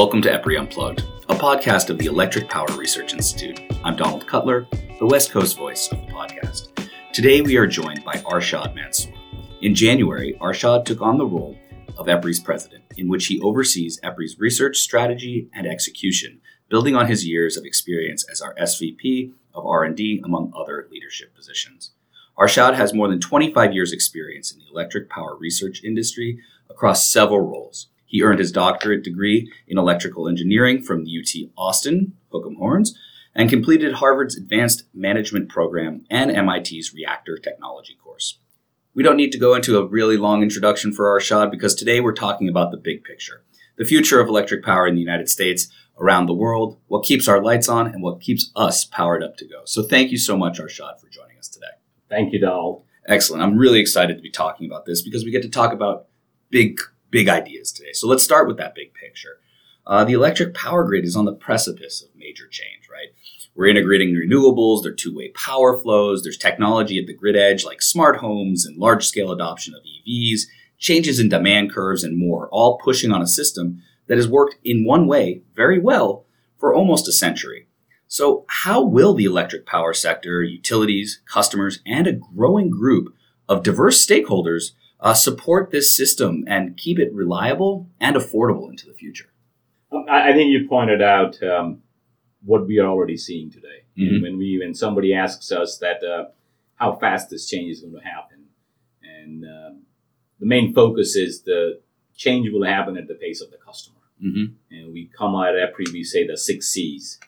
Welcome to EPRI Unplugged, a podcast of the Electric Power Research Institute. I'm Donald Cutler, the West Coast voice of the podcast. Today we are joined by Arshad Mansoor. In January, Arshad took on the role of EPRI's president, in which he oversees EPRI's research strategy and execution, building on his years of experience as our SVP of R&D among other leadership positions. Arshad has more than 25 years experience in the electric power research industry across several roles. He earned his doctorate degree in electrical engineering from UT Austin, Hook'em Horns, and completed Harvard's Advanced Management Program and MIT's Reactor Technology course. We don't need to go into a really long introduction for Arshad because today we're talking about the big picture the future of electric power in the United States, around the world, what keeps our lights on, and what keeps us powered up to go. So thank you so much, Arshad, for joining us today. Thank you, Donald. Excellent. I'm really excited to be talking about this because we get to talk about big, big ideas today. So let's start with that big picture. Uh, the electric power grid is on the precipice of major change, right? We're integrating renewables, there are two way power flows, there's technology at the grid edge like smart homes and large scale adoption of EVs, changes in demand curves, and more, all pushing on a system that has worked in one way very well for almost a century. So, how will the electric power sector, utilities, customers, and a growing group of diverse stakeholders uh, support this system and keep it reliable and affordable into the future? I, I think you pointed out um, what we are already seeing today. Mhm. When we when somebody asks us that uh, how fast this change is going to happen, and um, the main focus is the change will happen at the pace of the customer. Mm-hmm. And we come out at EPRI, we say the six C's: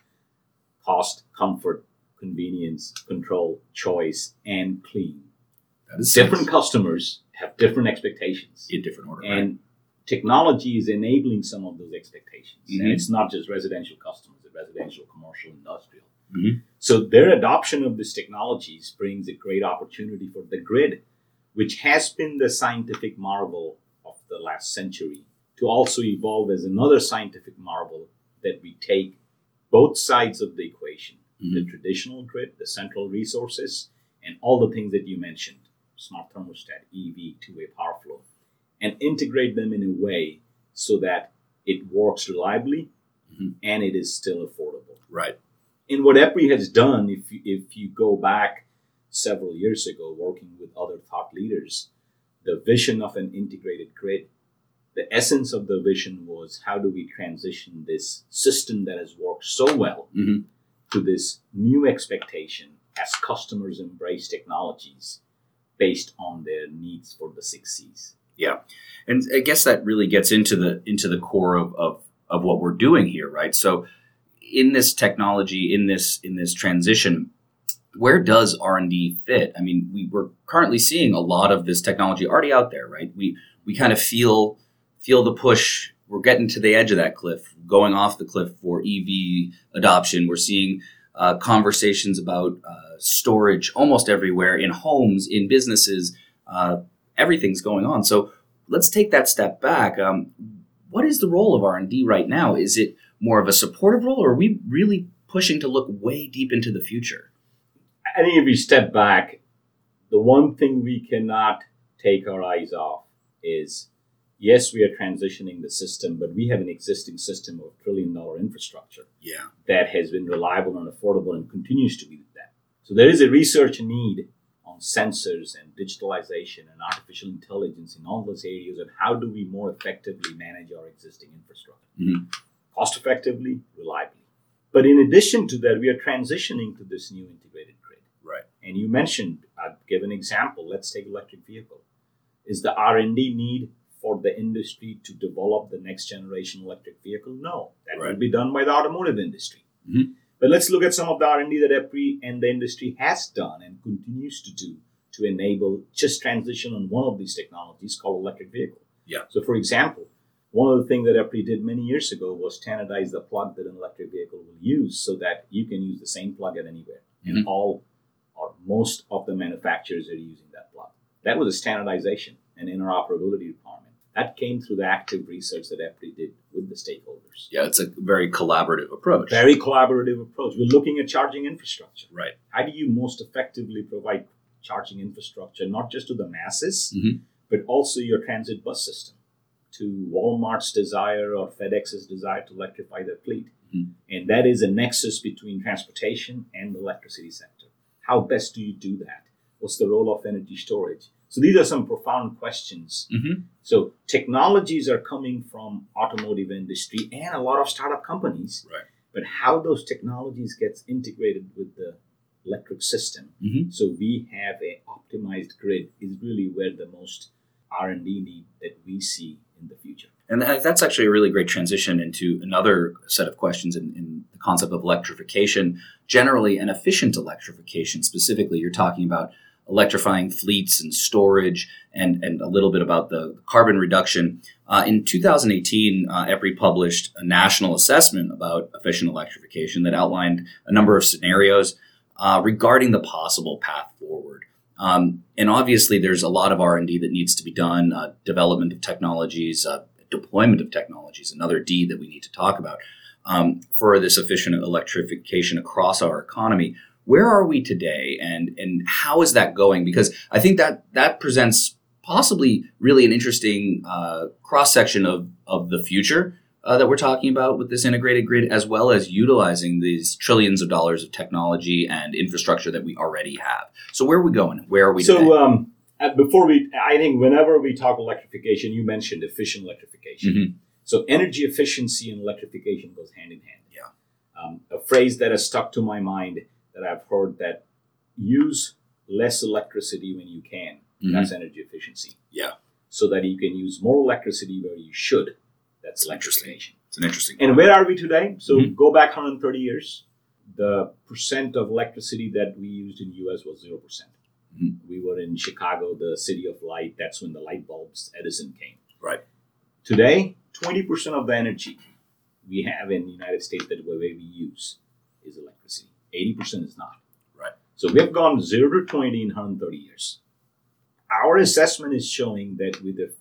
cost, comfort, convenience, control, choice, and clean. That is Different customers have different expectations. in different order. right? and technology is enabling some of those expectations. Mhm. And it's not just residential customers, it's residential, commercial, industrial. Mhm. So their adoption of these technologies brings a great opportunity for the grid, which has been the scientific marvel of the last century, to also evolve as another scientific marvel that we take both sides of the equation the traditional grid, the central resources, and all the things that you mentioned smart thermostat, EV, two way power flow and integrate them in a way so that it works reliably Mhm. and it is still affordable. Right. And what EPRI has done, if you, if you go back several years ago, working with other thought leaders, the vision of an integrated grid, the essence of the vision was how do we transition this system that has worked so well Mhm. to this new expectation as customers embrace technologies based on their needs for the six C's. Yeah, and I guess that really gets into the into the core of, of of what we're doing here, right? So, in this technology, in this in this transition, where does R and D fit? I mean, we we're currently seeing a lot of this technology already out there, right? We we kind of feel feel the push. We're getting to the edge of that cliff, going off the cliff for EV adoption. We're seeing uh, conversations about uh, storage almost everywhere in homes, in businesses. Uh, everything's going on. So let's take that step back. Um, what is the role of R and D right now? Is it more of a supportive role, or are we really pushing to look way deep into the future? I think if we step back, the one thing we cannot take our eyes off is yes, we are transitioning the system, but we have an existing system of trillion dollar infrastructure Yeah. that has been reliable and affordable and continues to be that. So there is a research need on sensors and digitalization and artificial intelligence in all those areas of how do we more effectively manage our existing infrastructure. Mhm. Cost effectively, reliably. But in addition to that, we are transitioning to this new integrated grid. Right. And you mentioned, I'll give an example. Let's take electric vehicle. Is the R&D need for the industry to develop the next generation electric vehicle? No. That will be done by the automotive industry. Mhm. But let's look at some of the R&D that EPRI and the industry has done and continues to do to enable just transition on one of these technologies called electric vehicle. Yeah. So for example, one of the things that EPRI did many years ago was standardize the plug that an electric vehicle will use so that you can use the same plug at anywhere. Mhm. And all or most of the manufacturers are using that plug. That was a standardization and interoperability. That came through the active research that EPRI did with the stakeholders. Yeah, it's a very collaborative approach. Very collaborative approach. We're looking at charging infrastructure. right. How do you most effectively provide charging infrastructure, not just to the masses, Mhm. but also your transit bus system? to Walmart's desire or FedEx's desire to electrify their fleet. Mhm. And that is a nexus between transportation and the electricity sector. How best do you do that? What's the role of energy storage? So these are some profound questions. Mhm. So technologies are coming from automotive industry and a lot of startup companies. Right. But how those technologies gets integrated with the electric system Mhm. so we have a optimized grid is really where the most r&d need that we see in the future And that's actually a really great transition into another set of questions in, in the concept of electrification, generally, and efficient electrification. Specifically, you're talking about electrifying fleets and storage, and, and a little bit about the carbon reduction. Uh, in 2018, uh, EPRI published a national assessment about efficient electrification that outlined a number of scenarios uh, regarding the possible path forward. Um, and obviously, there's a lot of R and D that needs to be done. Uh, development of technologies, uh, deployment of technologies, another D that we need to talk about um, for this efficient electrification across our economy. Where are we today, and and how is that going? Because I think that that presents possibly really an interesting uh, cross section of of the future uh, that we're talking about with this integrated grid, as well as utilizing these trillions of dollars of technology and infrastructure that we already have. So where are we going? Where are we? so um, uh, before we i think whenever we talk electrification you mentioned efficient electrification Mhm. so energy efficiency and electrification goes hand in hand Yeah. um, a phrase that has stuck to my mind that i've heard that use less electricity when you can Mhm. that's energy efficiency Yeah. so that you can use more electricity where you should that's electrification It's an interesting. And where are we today? So Mhm. go back 130 years. The percent of electricity that we used in the U.S. was zero percent. Mhm. We were in Chicago, the city of light. That's when the light bulbs, Edison came. Right. Today, 20 percent of the energy we have in the United States that we, we use is electricity. 80 percent is not. Right. So we've gone zero to 20 in 130 years. Our assessment is showing that with the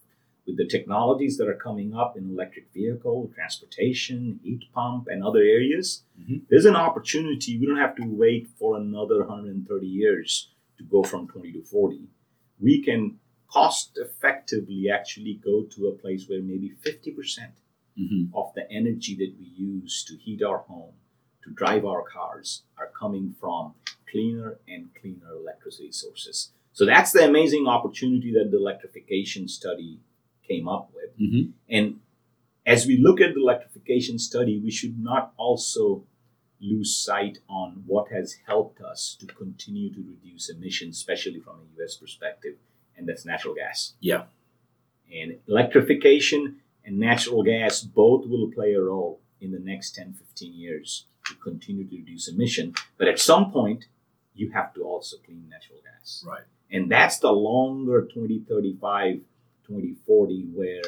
with the technologies that are coming up in electric vehicle, transportation, heat pump, and other areas, Mhm. there's an opportunity. We don't have to wait for another 130 years to go from 20 to 40. We can cost effectively actually go to a place where maybe 50% Mhm. of the energy that we use to heat our home, to drive our cars, are coming from cleaner and cleaner electricity sources. So that's the amazing opportunity that the electrification study came up with. Mhm. And as we look at the electrification study, we should not also lose sight on what has helped us to continue to reduce emissions, especially from a US perspective, and that's natural gas. Yeah. And electrification and natural gas both will play a role in the next 10, 15 years to continue to reduce emission. But at some point, you have to also clean natural gas. Right. And that's the longer 2035, 2040, where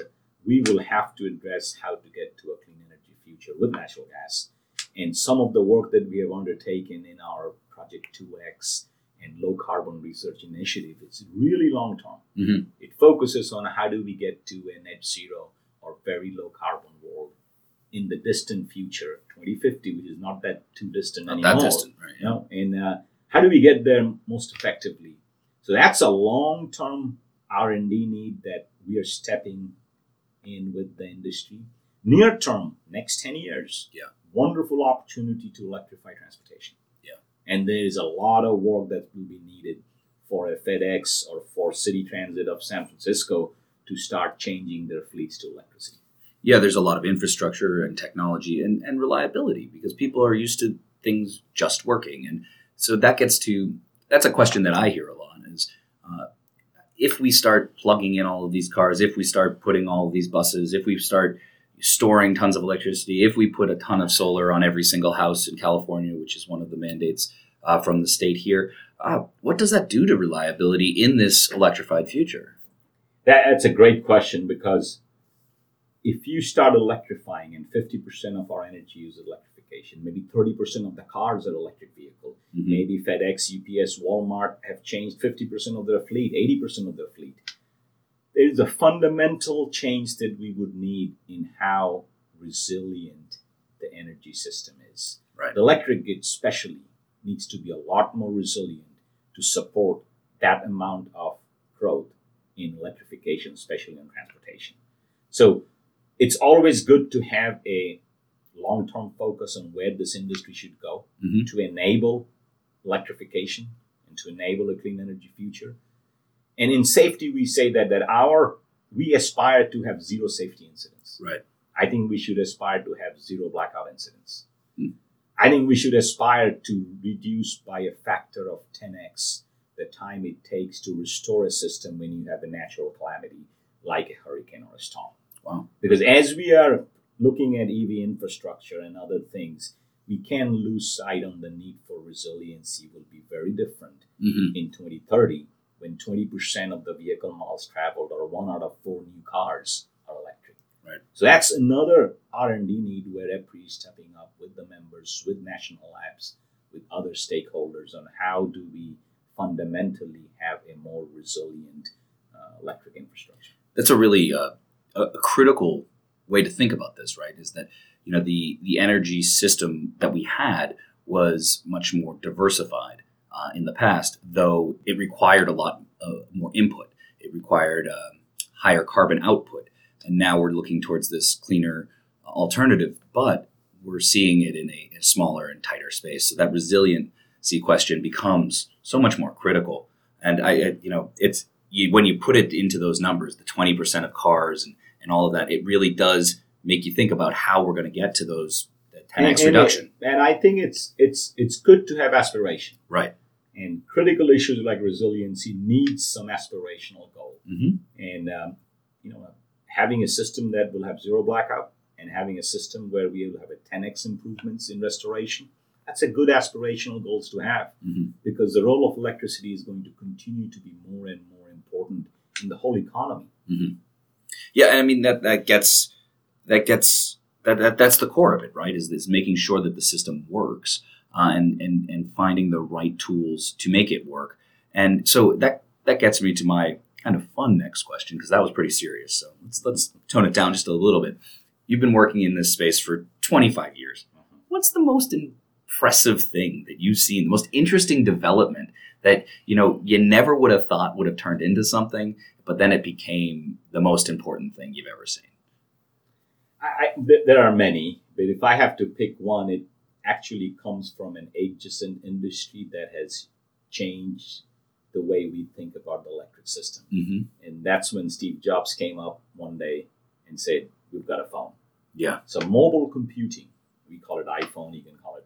we will have to address how to get to a clean energy future with natural gas. And some of the work that we have undertaken in our Project 2X and low carbon research initiative is really long term. Mhm. It focuses on how do we get to a net zero or very low carbon in the distant future, 2050, which is not that too distant Not anymore that distant, right? you know and uh, how do we get there most effectively so that's a long-term r&d need that we are stepping in with the industry near term next 10 years Yeah. wonderful opportunity to electrify transportation Yeah. and there is a lot of work that will be needed for a fedex or for city transit of san francisco to start changing their fleets to electricity yeah, there's a lot of infrastructure and technology and, and reliability because people are used to things just working. And so that gets to that's a question that I hear a lot is uh, if we start plugging in all of these cars, if we start putting all of these buses, if we start storing tons of electricity, if we put a ton of solar on every single house in California, which is one of the mandates uh, from the state here, uh, what does that do to reliability in this electrified future? That, that's a great question because if you start electrifying and 50% of our energy is electrification, maybe 30% of the cars are electric vehicle, Mhm. maybe FedEx, UPS, Walmart have changed 50% of their fleet, 80% of their fleet. There is a fundamental change that we would need in how resilient the energy system is. Right. The electric grid, especially, needs to be a lot more resilient to support that amount of growth in electrification, especially in transportation. So it's always good to have a long term focus on where this industry should go Mhm. to enable electrification and to enable a clean energy future. And in safety, we say that that our we aspire to have zero safety incidents. Right. I think we should aspire to have zero blackout incidents. Hmm. I think we should aspire to reduce by a factor of 10x the time it takes to restore a system when you have a natural calamity like a hurricane or a storm. Wow. Because as we are looking at EV infrastructure and other things, we can lose sight on the need for resiliency will be very different hmm in 2030 when 20% of the vehicle miles traveled or one out of four new cars are electric. Right. So that's another R&D need where EPRI is stepping up with the members, with national labs, with other stakeholders on how do we fundamentally have a more resilient uh, electric infrastructure. That's a really uh, a, a critical way to think about this, right? Is that you know the the energy system that we had was much more diversified uh, in the past, though it required a lot uh, more input. It required um, higher carbon output, and now we're looking towards this cleaner alternative, but we're seeing it in a, a smaller and tighter space. So that resiliency question becomes so much more critical. And I, I you know, it's you, when you put it into those numbers, the twenty percent of cars and, and all of that, it really does make you think about how we're going to get to those ten x And- and- reduction. And I think it's it's it's good to have aspiration. Right. And critical issues like resiliency needs some aspirational goal. hmm and um, you know having a system that will have zero blackout and having a system where we will have a 10x improvements in restoration that's a good aspirational goals to have hmm because the role of electricity is going to continue to be more and more important in the whole economy Yeah, I mean that that gets that gets that, that that's the core of it, right? Is is making sure that the system works uh, and and and finding the right tools to make it work. And so that that gets me to my kind of fun next question because that was pretty serious. So let's let's tone it down just a little bit. You've been working in this space for 25 years. What's the most impressive thing that you've seen? The most interesting development that you know you never would have thought would have turned into something, but then it became the most important thing you've ever seen. I, I, th- there are many but if i have to pick one it actually comes from an adjacent industry that has changed the way we think about the electric system Mm-hmm. And that's when Steve Jobs came up one day and said, We've got a phone. Yeah. So, mobile computing, we call it iPhone, you can call it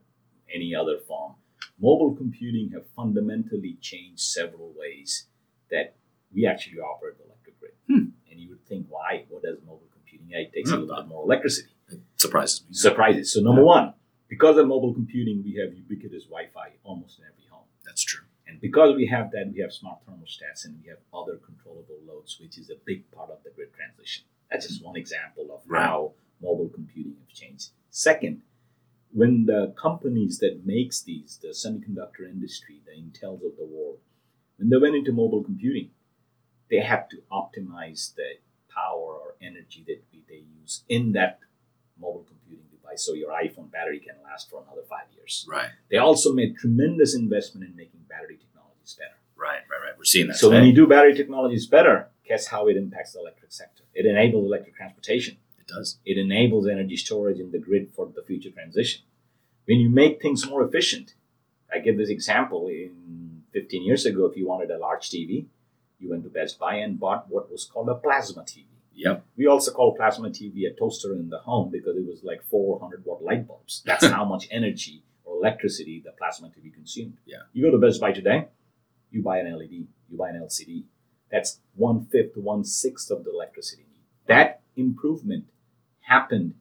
any other form. Mobile computing have fundamentally changed several ways that we actually operate the electric grid. Hmm. And you would think, why? What does mobile computing? Yeah, it takes a Hmm. little bit more electricity. It surprises me. Surprises. So, number one, because of mobile computing, we have ubiquitous Wi Fi almost in every home. That's true. And because we have that, we have smart thermostats and we have other controllable loads, which is a big part of the grid transition. That's just one example of Right. how mobile computing have changed. Second, when the companies that makes these, the semiconductor industry, the Intels of the world, when they went into mobile computing, they have to optimize the power or energy that they use in that mobile computing device so your iPhone battery can last for another five years. Right. They also made tremendous investment in making battery technologies better. Right. Right. Right. We're seeing that. So today. when you do battery technologies better, guess how it impacts the electric sector? It enables electric transportation. It does. It enables energy storage in the grid for the future transition. When you make things more efficient, I give this example. In 15 years ago, if you wanted a large TV, you went to Best Buy and bought what was called a plasma TV. Yep. We also call plasma TV a toaster in the home because it was like 400 watt light bulbs. That's how much energy or electricity the plasma TV consumed. Yeah. You go to Best Buy today, you buy an LED, you buy an LCD. That's one fifth, one sixth of the electricity need. That improvement happened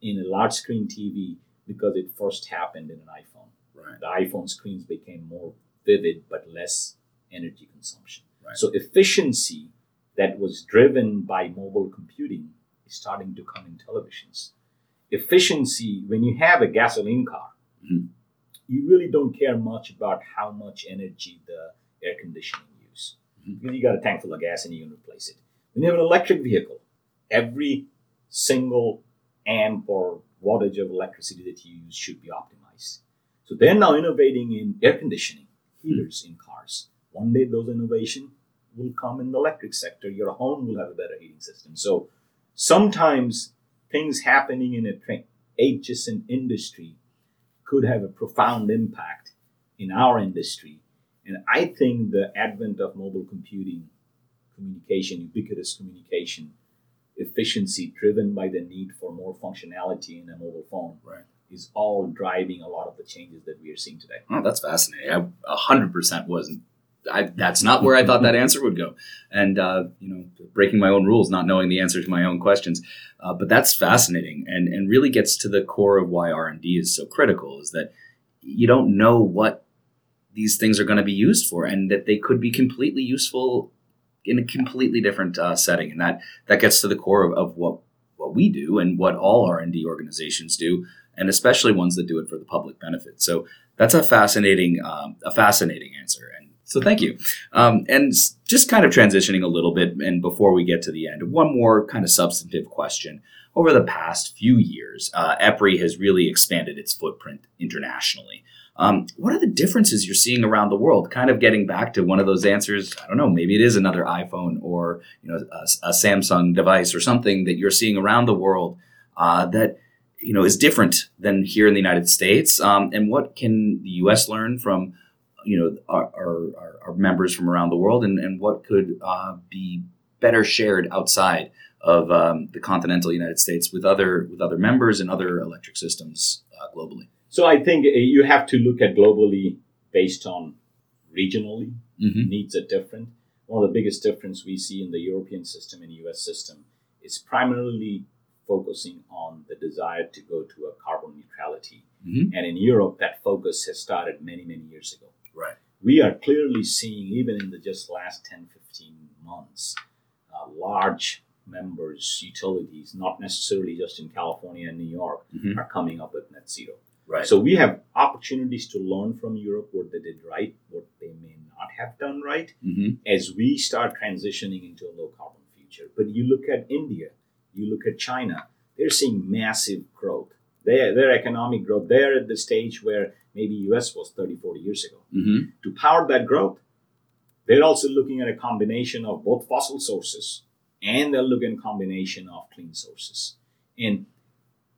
in a large screen TV because it first happened in an iPhone. Right. The iPhone screens became more vivid but less energy consumption. Right. So efficiency that was driven by mobile computing is starting to come in televisions. Efficiency, when you have a gasoline car, Mhm. you really don't care much about how much energy the air conditioning use. Mhm. Because you got a tank full of gas and you can replace it. When you have an electric vehicle, every single amp or wattage of electricity that you use should be optimized. So they're now innovating in air conditioning, heaters in cars. One day those innovation will come in the electric sector. Your home will have a better heating system. So sometimes things happening in a adjacent industry could have a profound impact in our industry. And I think the advent of mobile computing, communication, ubiquitous communication, efficiency driven by the need for more functionality in a mobile phone Right. is all driving a lot of the changes that we are seeing today. Oh, that's fascinating. I a hundred percent wasn't. I, that's not where I thought that answer would go, and uh, you know, breaking my own rules, not knowing the answer to my own questions. Uh, but that's fascinating, and and really gets to the core of why R and D is so critical. Is that you don't know what these things are going to be used for, and that they could be completely useful in a completely different uh, setting, and that that gets to the core of, of what what we do and what all R and D organizations do, and especially ones that do it for the public benefit. So that's a fascinating um, a fascinating answer and so thank you. Um, and just kind of transitioning a little bit and before we get to the end one more kind of substantive question. Over the past few years uh, epri has really expanded its footprint internationally um, what are the differences you're seeing around the world kind of getting back to one of those answers i don't know maybe it is another iphone or you know a, a samsung device or something that you're seeing around the world uh, that you know is different than here in the United States, um, and what can the U.S. learn from you know our, our, our- members from around the world, and, and what could uh, be better shared outside of um, the continental United States with other with other members and other electric systems uh, globally. So I think uh, you have to look at globally based on regionally Mm-hmm. needs are different. One of the biggest difference we see in the European system and US system is primarily focusing on the desire to go to a carbon neutrality. Mhm. And in Europe, that focus has started many, many years ago. Right. We are clearly seeing, even in the just last 10, 15 months, uh, large members, utilities, not necessarily just in California and New York, Mhm. are coming up with net zero. Right. So we have opportunities to learn from Europe what they did right, what they may not have done right, hmm as we start transitioning into a low carbon future. But you look at India, you look at China, they're seeing massive growth. Their, their economic growth, they're at the stage where maybe US was 30, 40 years ago. hmm To power that growth, they're also looking at a combination of both fossil sources and they're looking at a combination of clean sources. And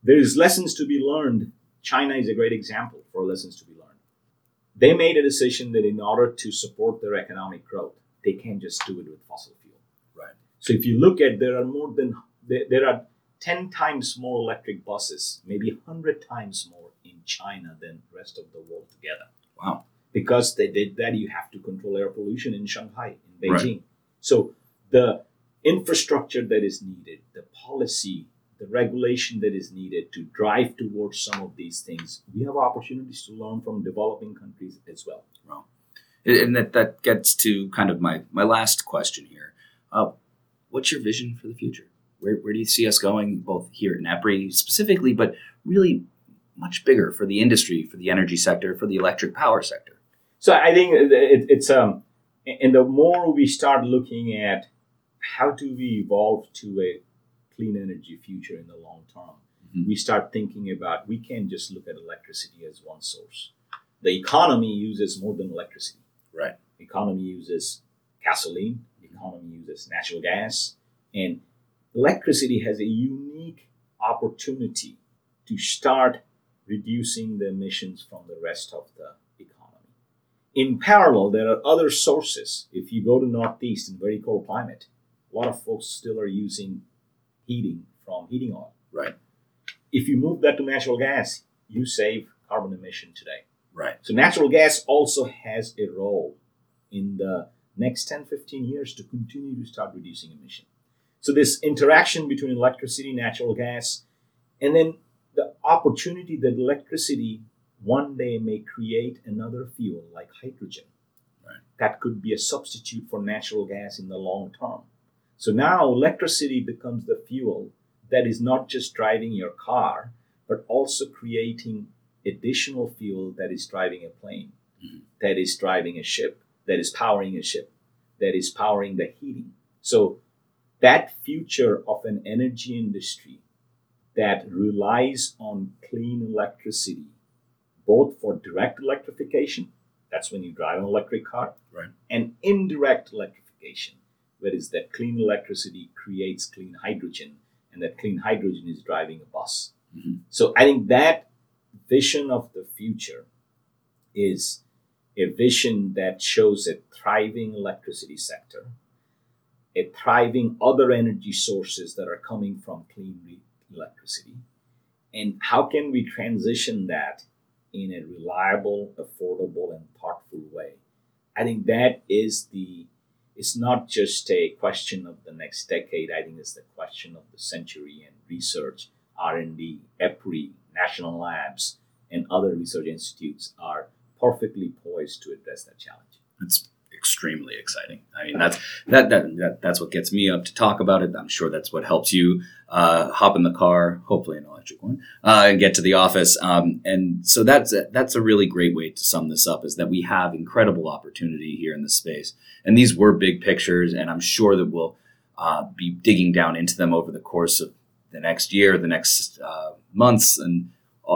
there's lessons to be learned. China is a great example for lessons to be learned. They made a decision that in order to support their economic growth, they can't just do it with fossil fuel. Right. So if you look at there are more than there, are 10 times more electric buses, maybe 100 times more in China than the rest of the world together Wow. because they did that, you have to control air pollution in Shanghai, in Right. Beijing. So the infrastructure that is needed, the policy, the regulation that is needed to drive towards some of these things, we have opportunities to learn from developing countries as well. And that, that gets to kind of my, my last question here. Uh, what's your vision for the future? Where, where do you see us going, both here in EPRI specifically, but really much bigger for the industry, for the energy sector, for the electric power sector? So I think it- it's um, and the more we start looking at how do we evolve to a clean energy future in the long term, Mhm. we start thinking about we can't just look at electricity as one source. The economy uses more than electricity. Right. The economy uses gasoline. The economy uses natural gas, and electricity has a unique opportunity to start reducing the emissions from the rest of the economy. In parallel, there are other sources. If you go to Northeast in very cold climate, a lot of folks still are using heating from heating oil. Right. If you move that to natural gas, you save carbon emission today. Right. So natural gas also has a role in the next 10, 15 years to continue to start reducing emission. So this interaction between electricity, natural gas, and then the opportunity that electricity one day may create another fuel like hydrogen. Right. That could be a substitute for natural gas in the long term. So now electricity becomes the fuel that is not just driving your car, but also creating additional fuel that is driving a plane, Mhm. that is driving a ship, that is powering a ship, that is powering the heating. So that future of an energy industry that relies on clean electricity, both for direct electrification, that's when you drive an electric car, Right. and indirect electrification, where is that clean electricity creates clean hydrogen and that clean hydrogen is driving a bus. Mhm. So I think that vision of the future is a vision that shows a thriving electricity sector, a thriving other energy sources that are coming from clean electricity, and how can we transition that in a reliable, affordable, and thoughtful way. I think that is the it's not just a question of the next decade. I think it's the question of the century and research, R&D, EPRI, national labs, and other research institutes are perfectly poised to address that challenge. It's extremely exciting. I mean, that's that, that that that's what gets me up to talk about it. I'm sure that's what helps you uh, hop in the car, hopefully an electric one, uh, and get to the office. Um, and so that's a, that's a really great way to sum this up. Is that we have incredible opportunity here in this space, and these were big pictures, and I'm sure that we'll uh, be digging down into them over the course of the next year, the next uh, months, and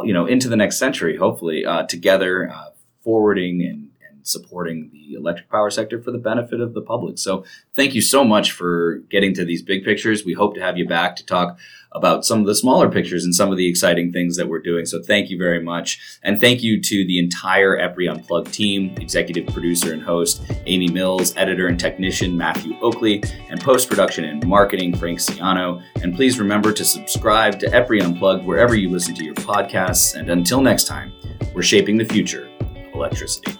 you know into the next century, hopefully uh, together, uh, forwarding and supporting the electric power sector for the benefit of the public. So thank you so much for getting to these big pictures. We hope to have you back to talk about some of the smaller pictures and some of the exciting things that we're doing. So thank you very much. And thank you to the entire EPRI Unplugged team, executive producer and host Amy Mills, editor and technician Matthew Oakley, and post-production and marketing Frank Ciano. And please remember to subscribe to EPRI Unplugged wherever you listen to your podcasts. And until next time, we're shaping the future of electricity.